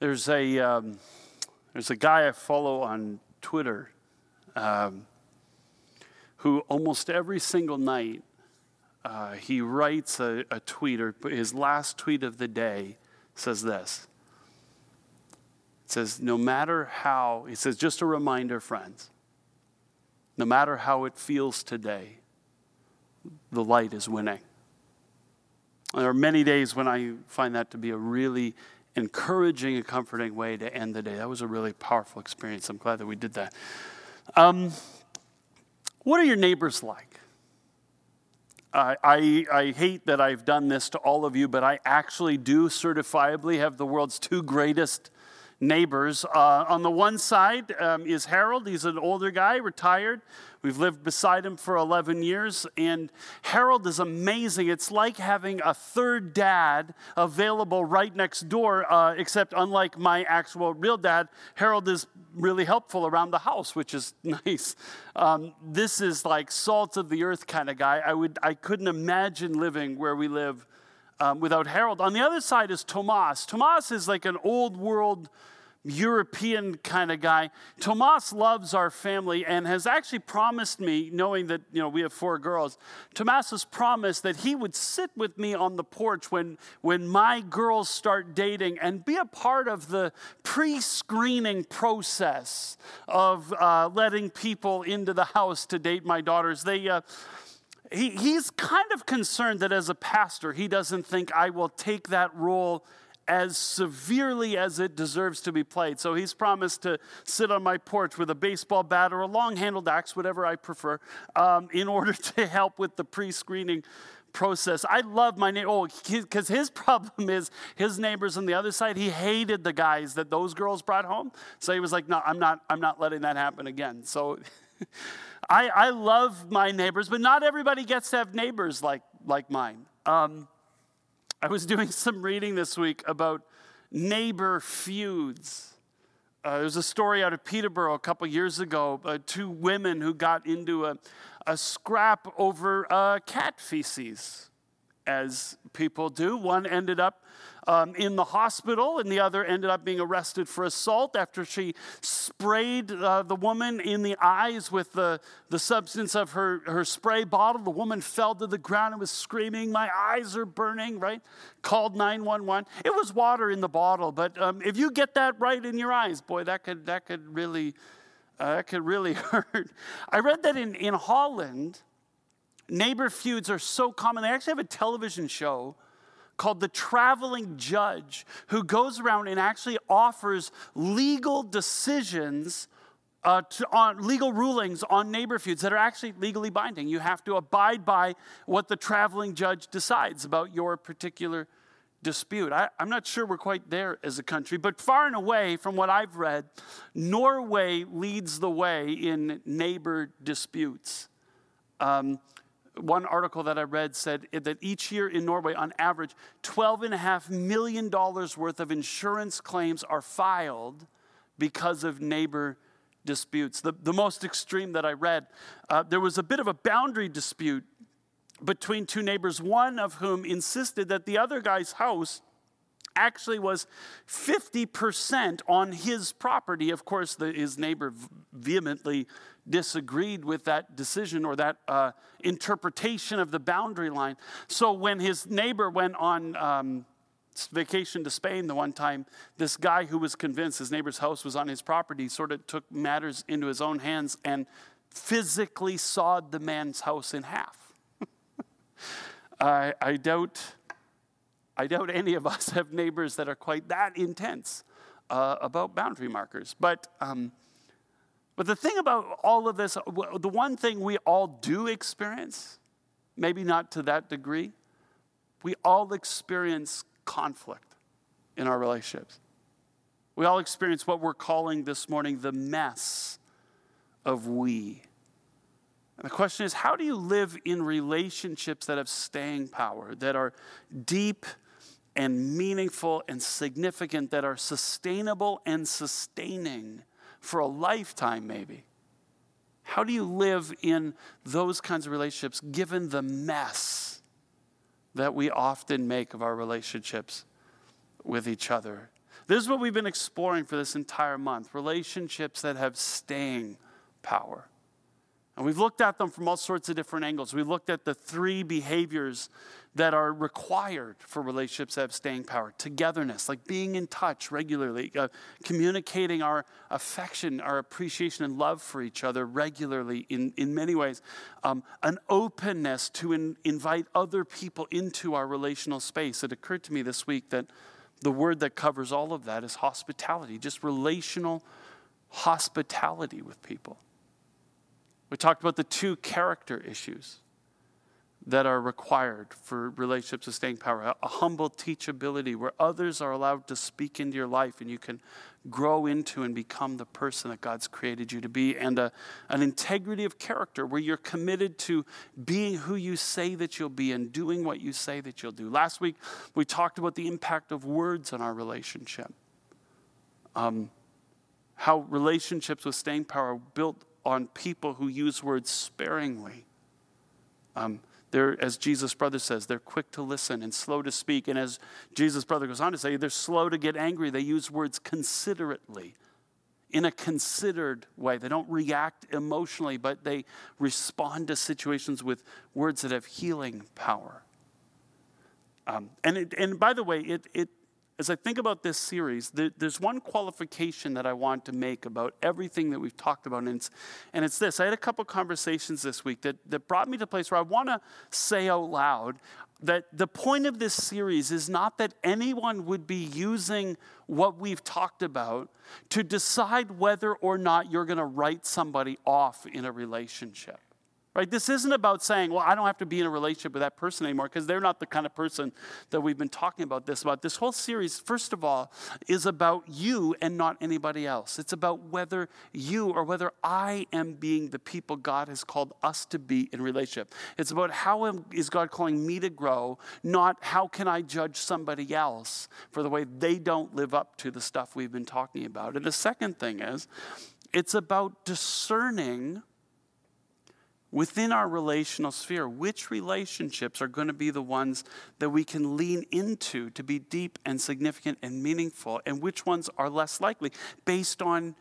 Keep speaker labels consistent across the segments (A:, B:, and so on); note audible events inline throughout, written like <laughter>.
A: There's a, um, there's a guy I follow on Twitter um, who almost every single night uh, he writes a, a tweet, or his last tweet of the day says this. It says, No matter how, he says, just a reminder, friends, no matter how it feels today, the light is winning. There are many days when I find that to be a really encouraging and comforting way to end the day. That was a really powerful experience. I'm glad that we did that. Um, what are your neighbors like? I, I, I, hate that I've done this to all of you, but I actually do certifiably have the world's two greatest neighbors. Uh, on the one side um, is Harold. He's an older guy, retired. We've lived beside him for 11 years, and Harold is amazing. It's like having a third dad available right next door, uh, except unlike my actual real dad, Harold is really helpful around the house, which is <laughs> nice. Um, this is like salt of the earth kind of guy. I, would, I couldn't imagine living where we live um, without Harold. On the other side is Tomas. Tomas is like an old world European kind of guy. Tomas loves our family and has actually promised me, knowing that you know we have four girls. Tomas has promised that he would sit with me on the porch when when my girls start dating and be a part of the pre-screening process of uh, letting people into the house to date my daughters. They. Uh, he, he's kind of concerned that as a pastor, he doesn't think I will take that role as severely as it deserves to be played. So he's promised to sit on my porch with a baseball bat or a long handled axe, whatever I prefer, um, in order <laughs> to help with the pre screening process. I love my neighbor. Oh, because his <laughs> problem is his neighbors on the other side. He hated the guys that those girls brought home. So he was like, "No, I'm not. I'm not letting that happen again." So, <laughs> I, I love my neighbors, but not everybody gets to have neighbors like like mine. Um, I was doing <laughs> some reading this week about neighbor feuds. Uh, there's a story out of Peterborough a couple years ago, uh, two women who got into a, a scrap over uh, cat feces, as people do. One ended up um, in the hospital, and the other ended up being arrested for assault after she sprayed uh, the woman in the eyes with the, the substance of her, her spray bottle. The woman fell to the ground and was screaming, My eyes are burning, right? Called 911. It was water in the bottle, but um, if you get that right in your eyes, boy, that could, that could really. Uh, that could really <laughs> hurt. I read that in, in Holland, neighbor feuds are so common. They actually have a television show called the traveling judge who goes around and actually offers legal decisions uh, to, on legal rulings on neighbor feuds that are actually legally binding. You have to abide by what the traveling judge decides about your particular dispute. I, am not sure we're quite there as a country, but far and away from what I've read, Norway leads the way in neighbor disputes. Um, one article that I read said that each year in Norway, on average, $12.5 million worth of insurance claims are filed because of neighbor disputes. The, the most extreme that I read, uh, there was a bit of a boundary dispute between two neighbors, one of whom insisted that the other guy's house actually was 50% on his property. Of course, the, his neighbor vehemently disagreed with that decision or that uh, interpretation of the boundary line. So when his neighbor went on um, vacation to Spain the one time, this guy who was convinced his neighbor's house was on his property sort of took matters into his own hands and physically sawed the man's house in half. <laughs> I, I doubt. I doubt any of us <laughs> have neighbors that are quite that intense uh, about boundary markers. But um, but the thing about all of this, the one thing we all do experience, maybe not to that degree, we all experience conflict in our relationships. We all experience what we're calling this morning the mess of we. And the question is how do you live in relationships that have staying power, that are deep and meaningful and significant, that are sustainable and sustaining? for a lifetime, maybe. How do you live in those kinds of relationships given the mess that we often make of our relationships with each other? This is what we've been exploring for this entire month relationships that have staying power. And we've looked at them from all sorts of different angles. We looked at the three behaviors that are required for relationships that have staying power togetherness, like being in touch regularly, uh, communicating our affection, our appreciation, and love for each other regularly in, in many ways, um, an openness to in, invite other people into our relational space. It occurred to me this week that the word that covers all of that is hospitality, just relational hospitality with people. We talked about the two character issues that are required for relationships of staying power a humble teachability where others are allowed to speak into your life and you can grow into and become the person that God's created you to be, and a, an integrity of character where you're committed to being who you say that you'll be and doing what you say that you'll do. Last week, we talked about the impact of words on our relationship. Um, how relationships with staying power are built on people who use words sparingly. Um, they're, as Jesus' brother says, they're quick to listen and slow to speak. And as Jesus' brother goes on to say, they're slow to get angry. They use words considerately, in a considered way. They don't react emotionally, but they respond to situations with words that have healing power. Um, and, it, and by the way, it, it as I think about this series, there's one qualification that I want to make about everything that we've talked about, and it's, and it's this. I had a couple conversations this week that, that brought me to a place where I want to say out loud that the point of this series is not that anyone would be using what we've talked about to decide whether or not you're going to write somebody off in a relationship. Right? This isn't about saying, well, I don't have to be in a relationship with that person anymore because they're not the kind of person that we've been talking about this about. This whole series, first of all, is about you and not anybody else. It's about whether you or whether I am being the people God has called us to be in relationship. It's about how is God calling me to grow, not how can I judge somebody else for the way they don't live up to the stuff we've been talking about. And the second thing is, it's about discerning within our relational sphere, which relationships are going to be the ones that we can lean into to be deep and significant and meaningful, and which ones are less likely based on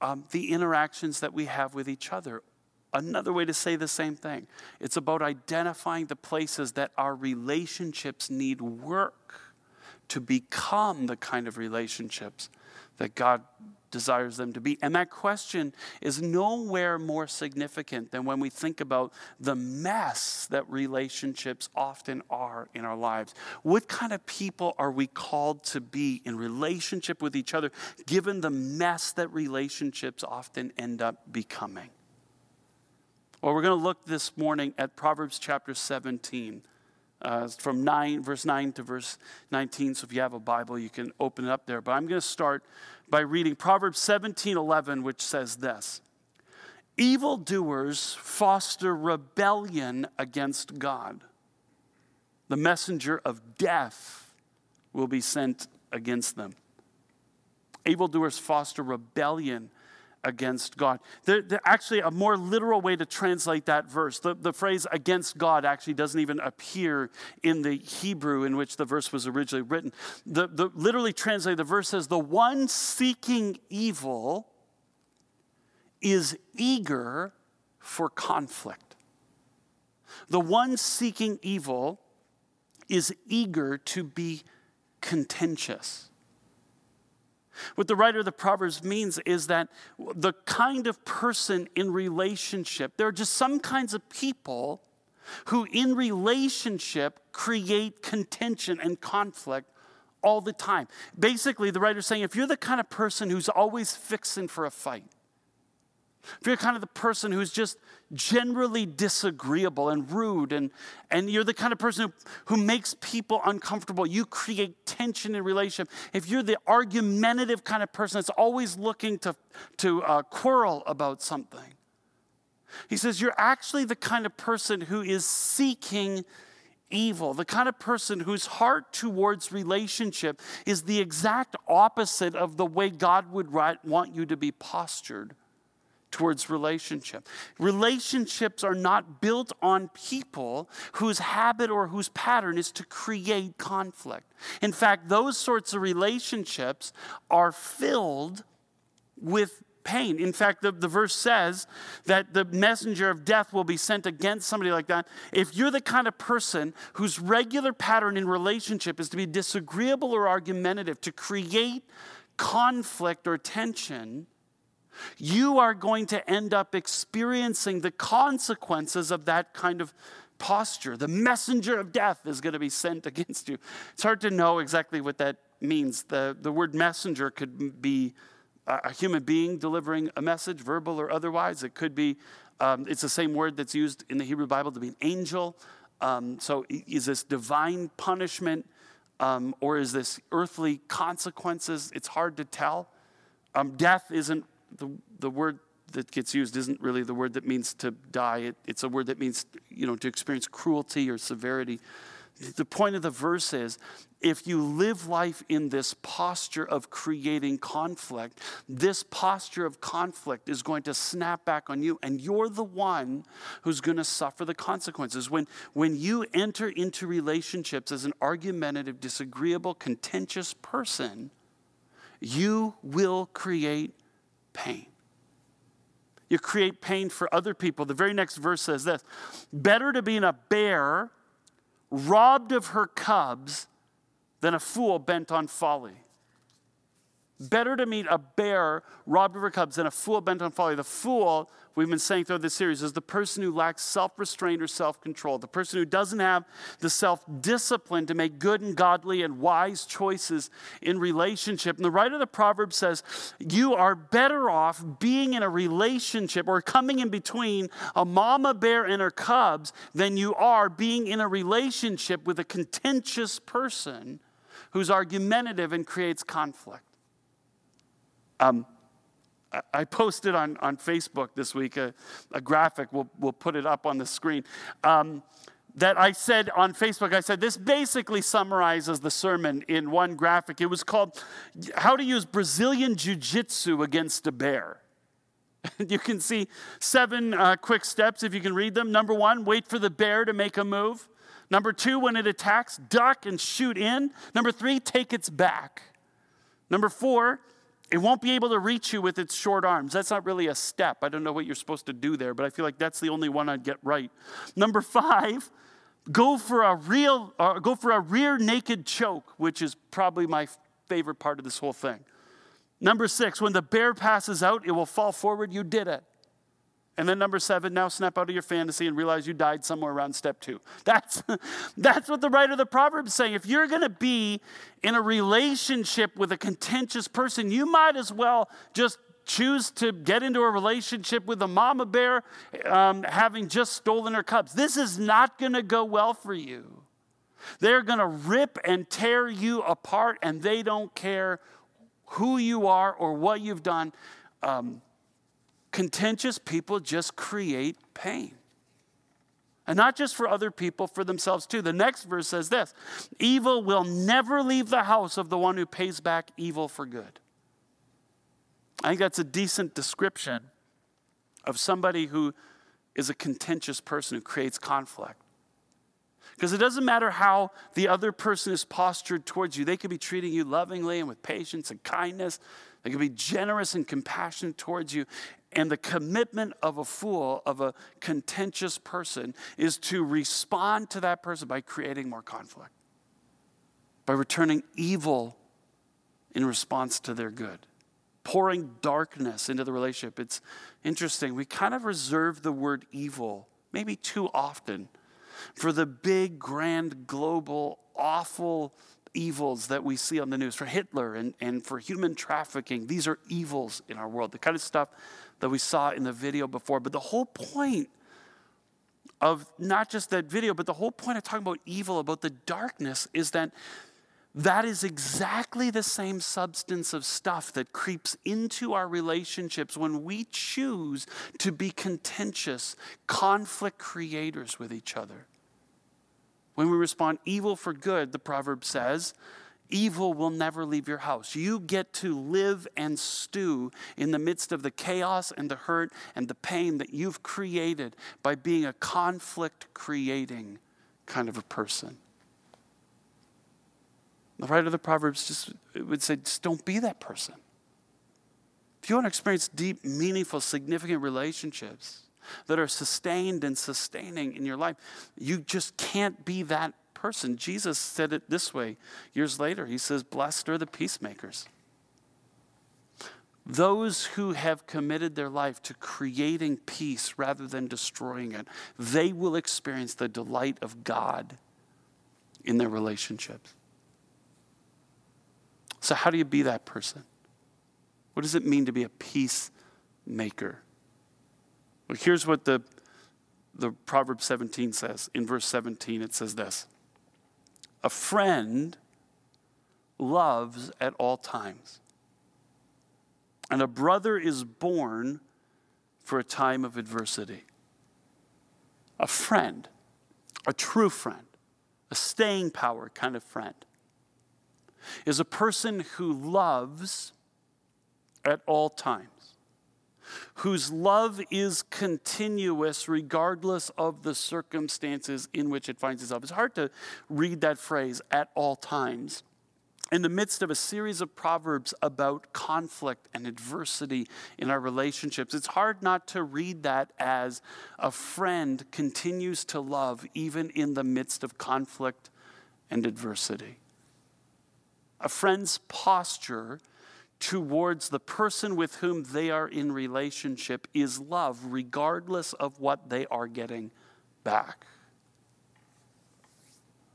A: um, the interactions that we have with each other. Another way to say the same thing it's about identifying the places that our relationships need work to become the kind of relationships that God desires them to be. And that question is nowhere more significant than when we think about the mess that relationships often are in our lives. What kind of people are we called to be in relationship with each other, given the mess that relationships often end up becoming? Well, we're going to look this morning at Proverbs chapter 17. Uh, from 9, verse 9 to verse 19. So if you have a Bible, you can open it up there. But I'm going to start by reading Proverbs 17 11, which says this Evildoers foster rebellion against God. The messenger of death will be sent against them. Evildoers foster rebellion against God. There, there, actually, a more literal way to translate that verse, the, the phrase against God actually doesn't even appear in the Hebrew in which the verse was originally written. The, the, literally translated, the verse says, The one seeking evil is eager for conflict. The one seeking evil is eager to be contentious. What the writer of the Proverbs means is that the kind of person in relationship, there are just some kinds of people who in relationship create contention and conflict all the time. Basically, the writer's saying if you're the kind of person who's always fixing for a fight, if you're kind of the person who's just generally disagreeable and rude, and, and you're the kind of person who, who makes people uncomfortable, you create tension in relationship. If you're the argumentative kind of person that's always looking to, to uh, quarrel about something, he says you're actually the kind of person who is seeking evil, the kind of person whose heart towards relationship is the exact opposite of the way God would want you to be postured towards relationship. Relationships are not built on people whose habit or whose pattern is to create conflict. In fact, those sorts of relationships are filled with pain. In fact, the, the verse says that the messenger of death will be sent against somebody like that. If you're the kind of person whose regular pattern in relationship is to be disagreeable or argumentative, to create conflict or tension, you are going to end up experiencing the consequences of that kind of posture. The messenger of death is going to be sent <laughs> against you. It's hard to know exactly what that means. The, the word messenger could be a human being delivering a message, verbal or otherwise. It could be, um, it's the same word that's used in the Hebrew Bible to be an angel. Um, so is this divine punishment um, or is this earthly consequences? It's hard to tell. Um, death isn't the, the word that gets used isn't really the word that means to die. It, it's a word that means, you know, to experience cruelty or severity. The point of the verse is if you live life in this posture of creating conflict, this posture of conflict is going to snap back on you, and you're the one who's going to suffer the consequences. When, when you enter into relationships as an argumentative, disagreeable, contentious person, you will create pain. You create pain for other people. The very next verse says this Better to be in a bear robbed of her cubs than a fool bent on folly. Better to meet a bear robbed of her cubs than a fool bent on folly. The fool, we've been saying throughout this series, is the person who lacks self restraint or self control, the person who doesn't have the self discipline to make good and godly and wise choices in relationship. And the writer of the proverb says, You are better off being in a relationship or coming in between a mama bear and her cubs than you are being in a relationship with a contentious person who's argumentative and creates conflict. Um, I posted on, on Facebook this week a, a graphic, we'll, we'll put it up on the screen. Um, that I said on Facebook, I said, this basically summarizes the sermon in one graphic. It was called How to Use Brazilian Jiu Jitsu Against a Bear. <laughs> you can see seven uh, quick steps if you can read them. Number one, wait for the bear to make a move. Number two, when it attacks, duck and shoot in. Number three, take its back. Number four, it won't be able to reach you with its short arms. That's not really a step. I don't know what you're supposed to do there, but I feel like that's the only one I'd get right. Number five, go for a real, uh, go for a rear naked choke, which is probably my favorite part of this whole thing. Number six, when the bear passes out, it will fall forward. You did it. And then number seven, now snap out of your fantasy and realize you died somewhere around step two. <laughs> That's, that's what the writer of the Proverbs is saying. If you're going to be in a relationship with a contentious person, you might as well just choose to get into a relationship with a mama bear um, having just stolen her cubs. This is not going to go well for you. They're going to rip and tear you apart, and they don't care who you are or what you've done. Um, Contentious people just create pain. And not just for other people, for themselves too. The next verse says this Evil will never leave the house of the one who pays back evil for good. I think that's a decent description of somebody who is a contentious person who creates conflict. Because it doesn't matter how the other person is postured towards you, they could be treating you lovingly and with patience and kindness. They can be generous and compassionate towards you. And the commitment of a fool, of a contentious person, is to respond to that person by creating more conflict, by returning evil in response to their good, pouring darkness into the relationship. It's interesting. We kind of reserve the word evil, maybe too often, for the big, grand, global, awful evils that we see on the news, for Hitler and, and for human trafficking. These are evils in our world, the kind of stuff that we saw in the video before. But the whole point of not just that video, but the whole point of talking about evil, about the darkness, is that that is exactly the same substance of stuff that creeps into our relationships when we choose to be contentious, conflict creators with each other. When we respond evil for good, the proverb says, Evil will never leave your house. You get to live and stew in the midst of the chaos and the hurt and the pain that you've created by being a conflict creating kind of a person. The writer of the Proverbs just would say, just don't be that person. If you want to experience deep, meaningful, significant relationships that are sustained and sustaining in your life, you just can't be that person. Jesus said it this way years later. He says, Blessed are the peacemakers. Those who have committed their life to creating peace rather than destroying it, they will experience the delight of God in their relationships. So, how do you be that person? What does it mean to be a peacemaker? Well, here's what the, the Proverb 17 says. In verse 17, it says this A friend loves at all times, and a brother is born for a time of adversity. A friend, a true friend, a staying power kind of friend is a person who loves at all times, whose love is continuous regardless of the circumstances in which it finds itself. It's hard to read that phrase at all times in the midst of a series of proverbs about conflict and adversity in our relationships, it's hard not to read that as a friend continues to love even in the midst of conflict and adversity a friend's posture towards the person with whom they are in relationship is love, regardless of what they are getting back.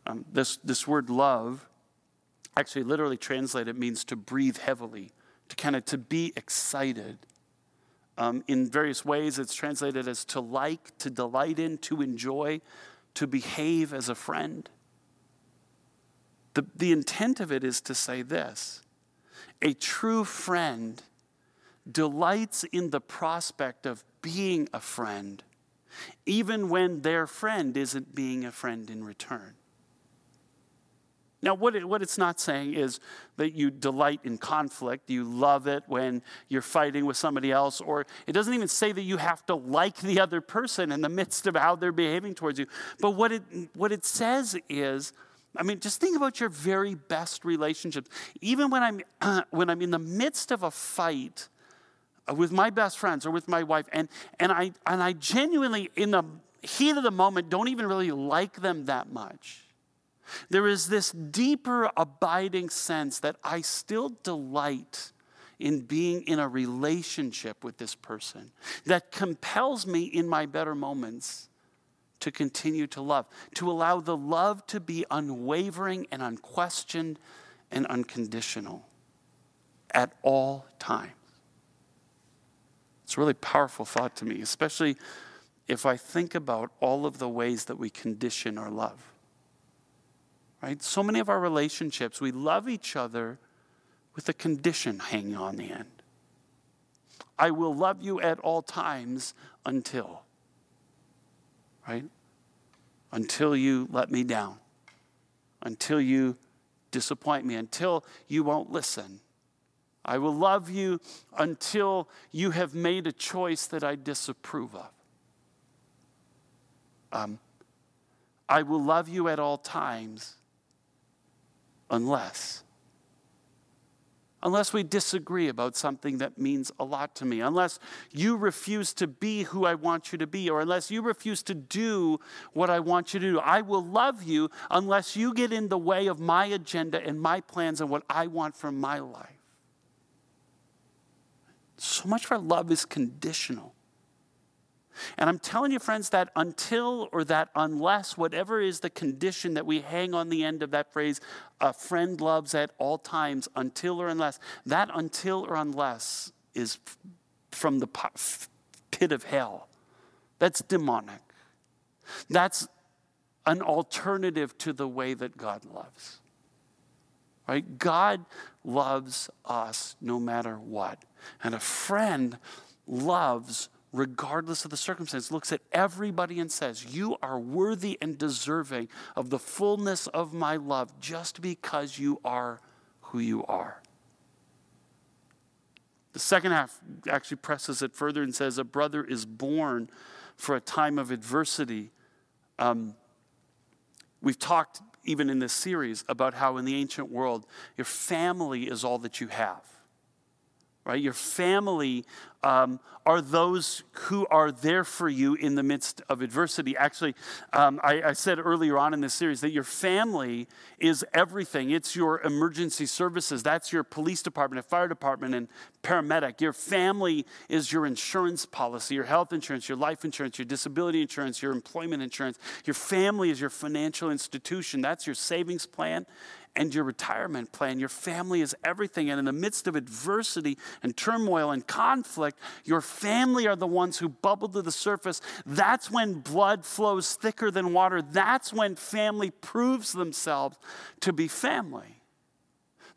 A: Um, this, this word love, actually literally translated, means to breathe heavily, to kind of to be excited. Um, in various ways, it's translated as to like, to delight in, to enjoy, to behave as a friend. The, the intent of it is to say this a true friend delights in the prospect of being a friend, even when their friend isn't being a friend in return. Now, what, it, what it's not saying is that you delight in conflict, you love it when you're fighting with somebody else, or it doesn't even say that you have to like the other person in the midst of how they're behaving towards you. But what it, what it says is I mean, just think about your very best relationships. Even when I'm, uh, <clears throat> when I'm in the midst of a fight uh, with my best friends or with my wife, and, and, I, and I genuinely, in the heat of the moment, don't even really like them that much. There is this deeper, abiding sense that I still delight in being in a relationship with this person that compels me in my better moments to continue to love, to allow the love to be unwavering and unquestioned and unconditional at all times. It's a really powerful thought to me, especially if I think about all of the ways that we condition our love. Right? So many of our relationships, we love each other with a condition hanging on the end. I will love you at all times until right? Until you let me down, until you disappoint me, until you won't listen. I will love you until you have made a choice that I disapprove of. Um, I will love you at all times unless unless we disagree about something that means a lot to me, unless you refuse to be who I want you to be, or unless you refuse to do what I want you to do. I will love you unless you get in the way of my agenda and my plans and what I want from my life. So much of our love is conditional. And I'm telling you, friends, that until or that unless, whatever is the condition that we hang on the end of that phrase, a friend loves at all times, until or unless, that until or unless is from the pit of hell. That's demonic. That's an alternative to the way that God loves. Right? God loves us no matter what. And a friend loves regardless of the circumstance, looks at everybody and says, You are worthy and deserving of the fullness of my love just because you are who you are. The second half actually presses it further and says, A brother is born for a time of adversity. Um, we've talked even in this series about how in the ancient world, your family is all that you have right? Your family um, are those who are there for you in the midst of adversity. Actually, um, I, I, said earlier on in this series that your family is everything. It's your emergency services, that's your police department, a fire department, and paramedic. Your family is your insurance policy, your health insurance, your life insurance, your disability insurance, your employment insurance. Your family is your financial institution, that's your savings plan and your retirement plan. Your family is everything. And in the midst of adversity and turmoil and conflict, your family are the ones who bubble to the surface. That's when blood flows thicker than water. That's when family proves themselves to be family.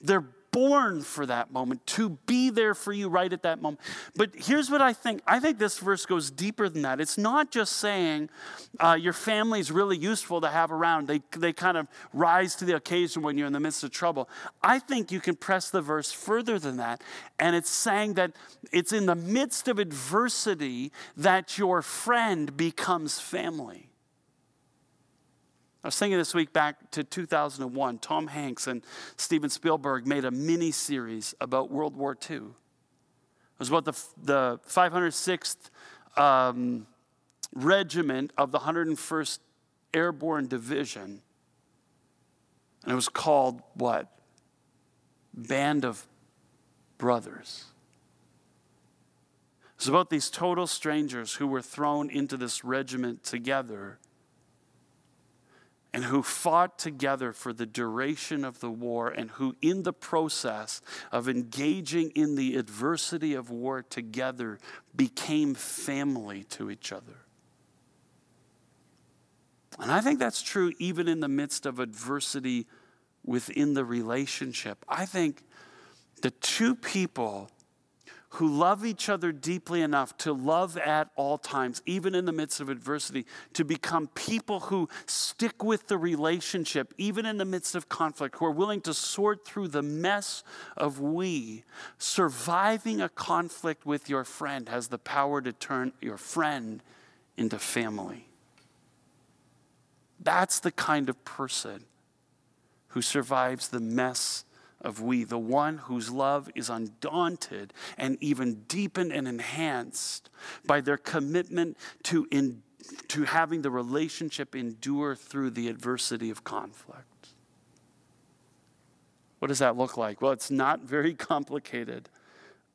A: They're born for that moment, to be there for you right at that moment. But here's what I think I think this verse goes deeper than that. It's not just saying uh, your family is really useful to have around, they, they kind of rise to the occasion when you're in the midst of trouble. I think you can press the verse further than that. And it's saying that it's in the midst of adversity that your friend becomes family. I was thinking this week back to 2001. Tom Hanks and Steven Spielberg made a mini series about World War II. It was about the, the 506th um, Regiment of the 101st Airborne Division. And it was called what? Band of Brothers. It was about these total strangers who were thrown into this regiment together and who fought together for the duration of the war, and who, in the process of engaging in the adversity of war together, became family to each other. And I think that's true even in the midst of adversity within the relationship. I think the two people who love each other deeply enough to love at all times, even in the midst of adversity, to become people who stick with the relationship, even in the midst of conflict, who are willing to sort through the mess of we. Surviving a conflict with your friend has the power to turn your friend into family. That's the kind of person who survives the mess of we, the one whose love is undaunted and even deepened and enhanced by their commitment to, in, to having the relationship endure through the adversity of conflict. What does that look like? Well, it's not very <laughs> complicated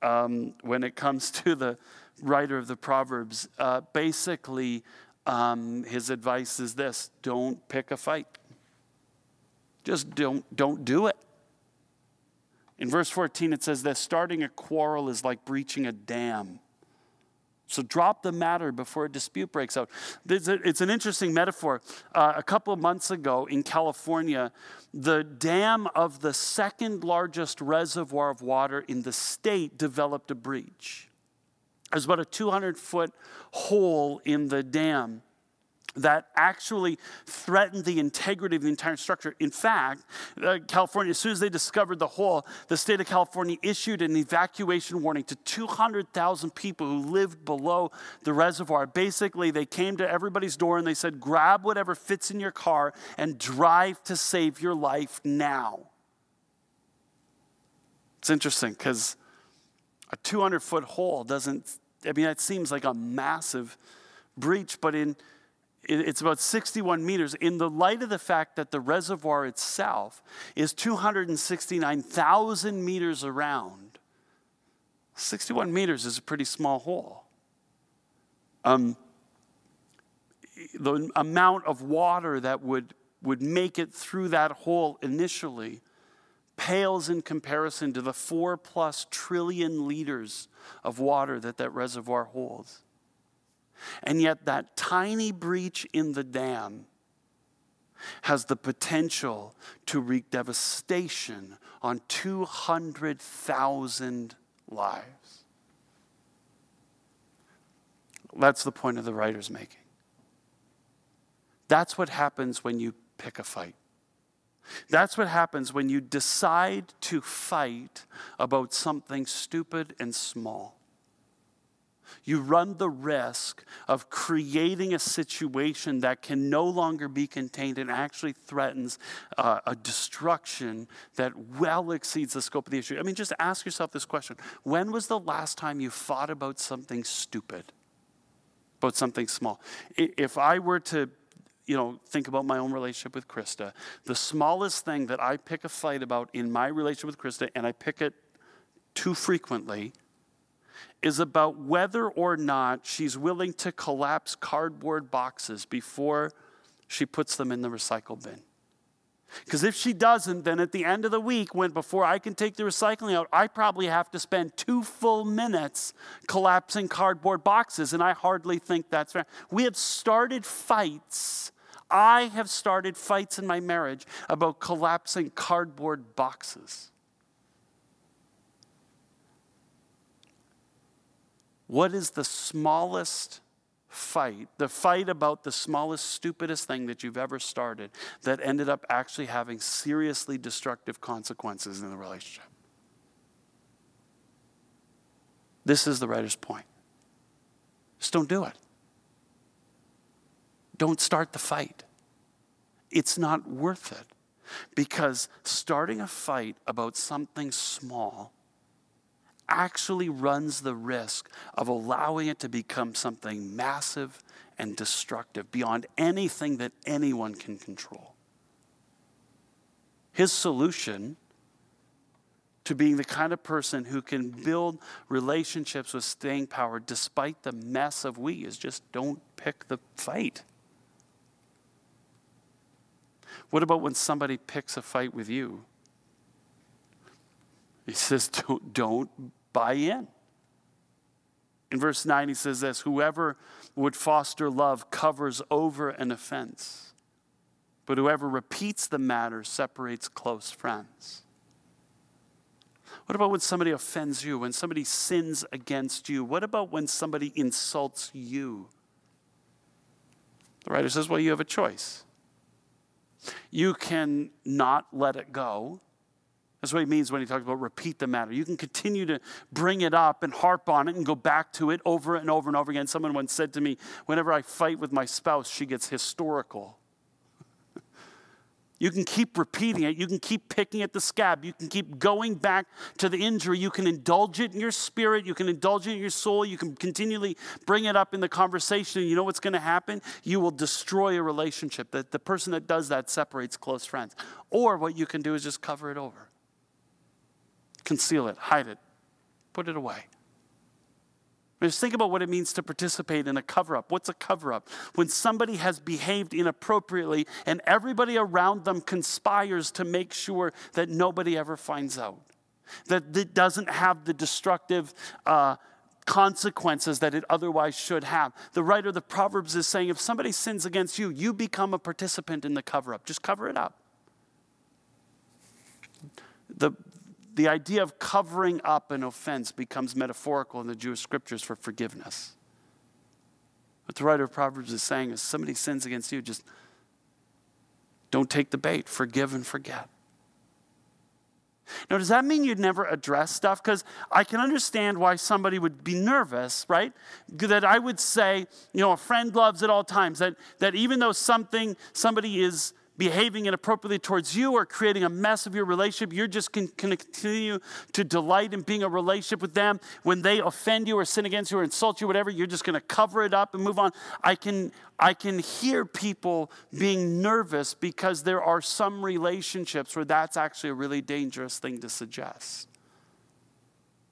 A: um, when it comes <laughs> to the writer of the Proverbs. Uh, basically, um, his advice is this don't pick a fight. Just don't, don't do it. In verse 14, it says that starting a quarrel is like breaching a dam. So drop the matter before a dispute breaks out. It's an interesting metaphor. Uh, a couple of months ago in California, the dam of the second largest reservoir of water in the state developed a breach. There's about a 200 foot hole in the dam that actually threatened the integrity of the entire structure. In fact, uh, California, as soon as they discovered the hole, the state of California issued an evacuation warning to 200,000 people who lived below the reservoir. Basically, they came to everybody's door and they said, grab whatever fits in your car and drive to save your life now. It's interesting because a 200 foot hole doesn't, I mean, it seems like a massive breach, but in it's about 61 meters in the light of the fact that the reservoir itself is 269,000 meters around. 61 meters is a pretty small hole. Um, the amount of water that would, would make it through that hole initially pales in comparison to the four plus trillion liters of water that that reservoir holds. And yet, that tiny breach in the dam has the potential to wreak devastation on 200,000 lives. That's the point of the writer's making. That's what happens when you pick a fight. That's what happens when you decide to fight about something stupid and small. You run the risk of creating a situation that can no longer be contained and actually threatens uh, a destruction that well exceeds the scope of the issue. I mean, just ask yourself this question When was the last time you fought about something stupid? About something small? If I were to you know, think about my own relationship with Krista. The smallest thing that I pick a fight about in my relationship with Krista, and I pick it too frequently, is about whether or not she's willing to collapse cardboard boxes before she puts them in the recycle bin. Because if she doesn't, then at the end of the week, when before I can take the recycling out, I probably have to spend two full minutes collapsing cardboard boxes, and I hardly think that's fair. We have started fights I have started fights in my marriage about collapsing cardboard boxes. What is the smallest fight, the fight about the smallest, stupidest thing that you've ever started that ended up actually having seriously destructive consequences in the relationship? This is the writer's point. Just don't do it. Don't start the fight. It's not worth it because starting a fight about something small actually runs the risk of allowing it to become something massive and destructive beyond anything that anyone can control. His solution to being the kind of person who can build relationships with staying power despite the mess of we is just don't pick the fight. What about when somebody picks a fight with you? He says, don't, don't buy in. In verse 9, he says this Whoever would foster love covers over an offense, but whoever repeats the matter separates close friends. What about when somebody offends you, when somebody sins against you? What about when somebody insults you? The writer says, Well, you have a choice. You can not let it go. That's what he means when he talks about repeat the matter. You can continue to bring it up and harp on it and go back to it over and over and over again. Someone once said to me, Whenever I fight with my spouse, she gets historical. <laughs> You can keep repeating it. You can keep picking at the scab. You can keep going back to the injury. You can indulge it in your spirit. You can indulge it in your soul. You can continually bring it up in the conversation. And you know what's going to happen? You will destroy a relationship. That the person that does that separates close friends. Or what you can do is just cover it over, conceal it, hide it, put it away. Just think about what it means to participate in a cover up. What's a cover up? When somebody has behaved inappropriately and everybody around them conspires to make sure that nobody ever finds out, that it doesn't have the destructive uh, consequences that it otherwise should have. The writer of the Proverbs is saying if somebody sins against you, you become a participant in the cover up. Just cover it up. The, the idea of covering up an offense becomes metaphorical in the Jewish scriptures for forgiveness. What the writer of Proverbs is saying is somebody sins against you, just don't take the bait, forgive and forget. Now, does that mean you'd never address stuff? Because I can understand why somebody would be nervous, right? That I would say, you know, a friend loves at all times. That, that even though something, somebody is behaving inappropriately towards you or creating a mess of your relationship, you're just going to continue to delight in being a relationship with them. When they offend you or sin against you or insult you, whatever, you're just going to cover it up and move on. I can, I can hear people being nervous because there are some relationships where that's actually a really dangerous thing to suggest.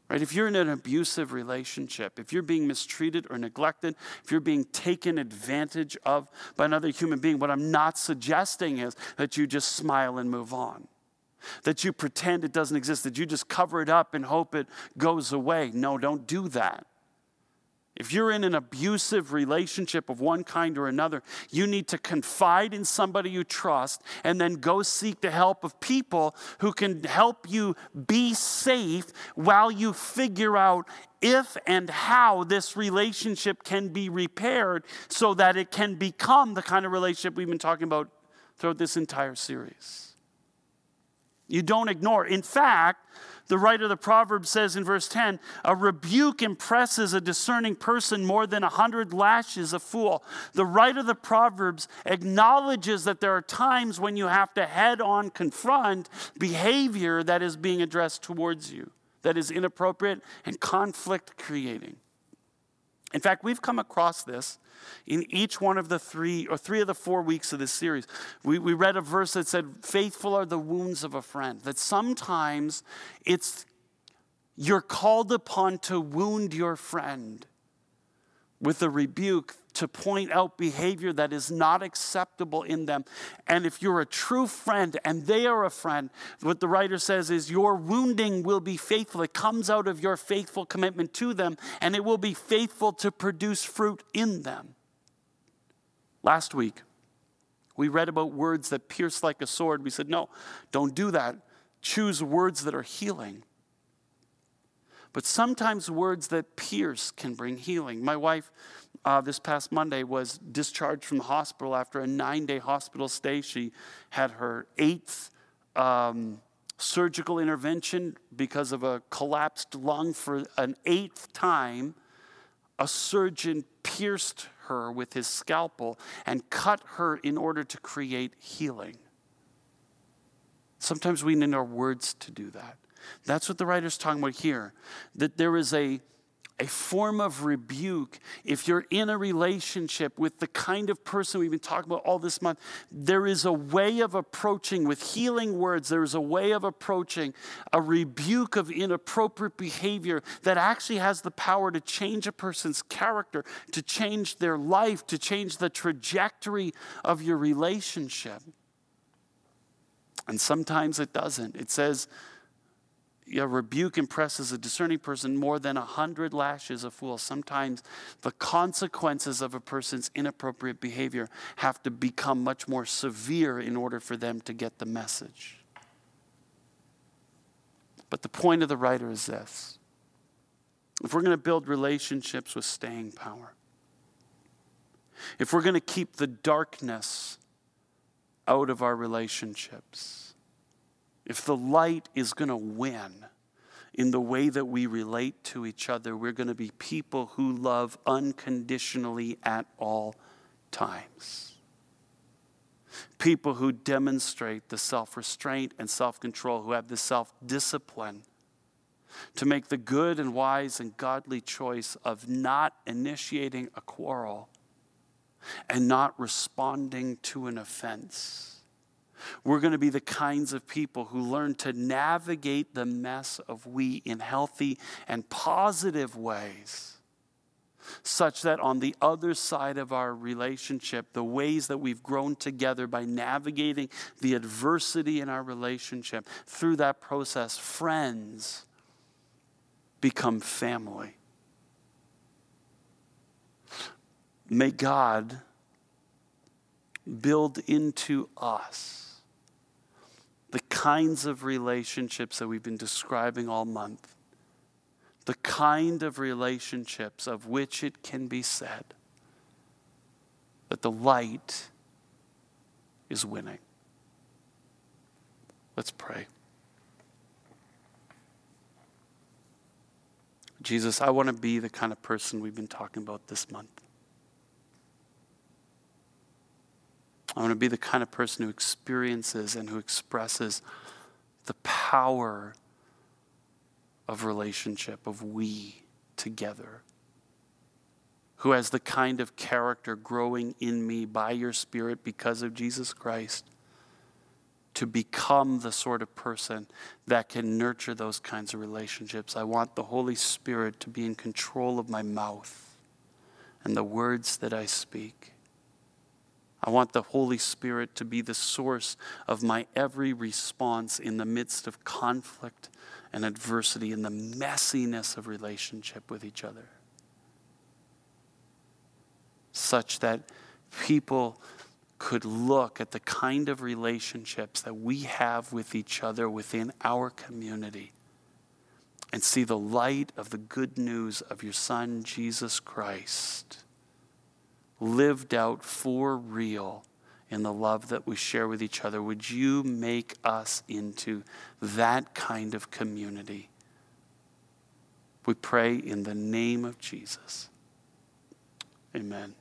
A: Right? If you're in an abusive relationship, if you're being mistreated or neglected, if you're being taken advantage of by another human being, what I'm not suggesting is that you just smile and move on. That you pretend it doesn't exist, that you just cover it up and hope it goes away. No, don't do that. If you're in an abusive relationship of one kind or another, you need to confide in somebody you trust and then go seek the help of people who can help you be safe while you figure out if and how this relationship can be repaired so that it can become the kind of relationship we've been talking about throughout this entire series. You don't ignore. In fact, the writer of the Proverbs says in verse 10 a rebuke impresses a discerning person more than a hundred lashes a fool. The writer of the Proverbs acknowledges that there are times when you have to head on confront behavior that is being addressed towards you, that is inappropriate and conflict creating. In fact, we've come across this in each one of the three or three of the four weeks of this series. We, we read a verse that said, Faithful are the wounds of a friend. That sometimes it's you're called upon to wound your friend with a rebuke to point out behavior that is not acceptable in them. And if you're a true friend and they are a friend, what the writer says is your wounding will be faithful. It comes out of your faithful commitment to them, and it will be faithful to produce fruit in them. Last week, we read about words that pierce like a sword. We said, no, don't do that. Choose words that are healing. But sometimes words that pierce can bring healing. My wife uh, this past Monday was discharged from the hospital after a nine day hospital stay. She had her eighth um, surgical intervention because of a collapsed lung for an eighth time. A surgeon pierced her with his scalpel and cut her in order to create healing. Sometimes we need our words to do that. That's what the writer's talking about here. That there is a a form of rebuke if you're in a relationship with the kind of person we've been talking about all this month there is a way of approaching with healing words there is a way of approaching a rebuke of inappropriate behavior that actually has the power to change a person's character to change their life to change the trajectory of your relationship and sometimes it doesn't it says a rebuke impresses a discerning person more than a hundred lashes a fool. Sometimes the consequences of a person's inappropriate behavior have to become much more severe in order for them to get the message. But the point of the writer is this if we're going to build relationships with staying power, if we're going to keep the darkness out of our relationships, if the light is going to win in the way that we relate to each other, we're going to be people who love unconditionally at all times. People who demonstrate the self restraint and self control, who have the self discipline to make the good and wise and godly choice of not initiating a quarrel and not responding to an offense we're going to be the kinds of people who learn to navigate the mess of we in healthy and positive ways, such that on the other side of our relationship, the ways that we've grown together by navigating the adversity in our relationship, through that process, friends become family. May God build into us the kinds of relationships that we've been describing all month, the kind of relationships of which it can be said that the light is winning. Let's pray. Jesus, I want to be the kind of person we've been talking about this month. I want to be the kind of person who experiences and who expresses the power of relationship, of we together. Who has the kind of character growing in me by your Spirit because of Jesus Christ to become the sort of person that can nurture those kinds of relationships. I want the Holy Spirit to be in control of my mouth and the words that I speak. I want the Holy Spirit to be the source of my every response in the midst of conflict and adversity, in the messiness of relationship with each other. such that people could look at the kind of relationships that we have with each other within our community and see the light of the good news of your Son, Jesus Christ, lived out for real in the love that we share with each other. Would you make us into that kind of community? We pray in the name of Jesus. Amen.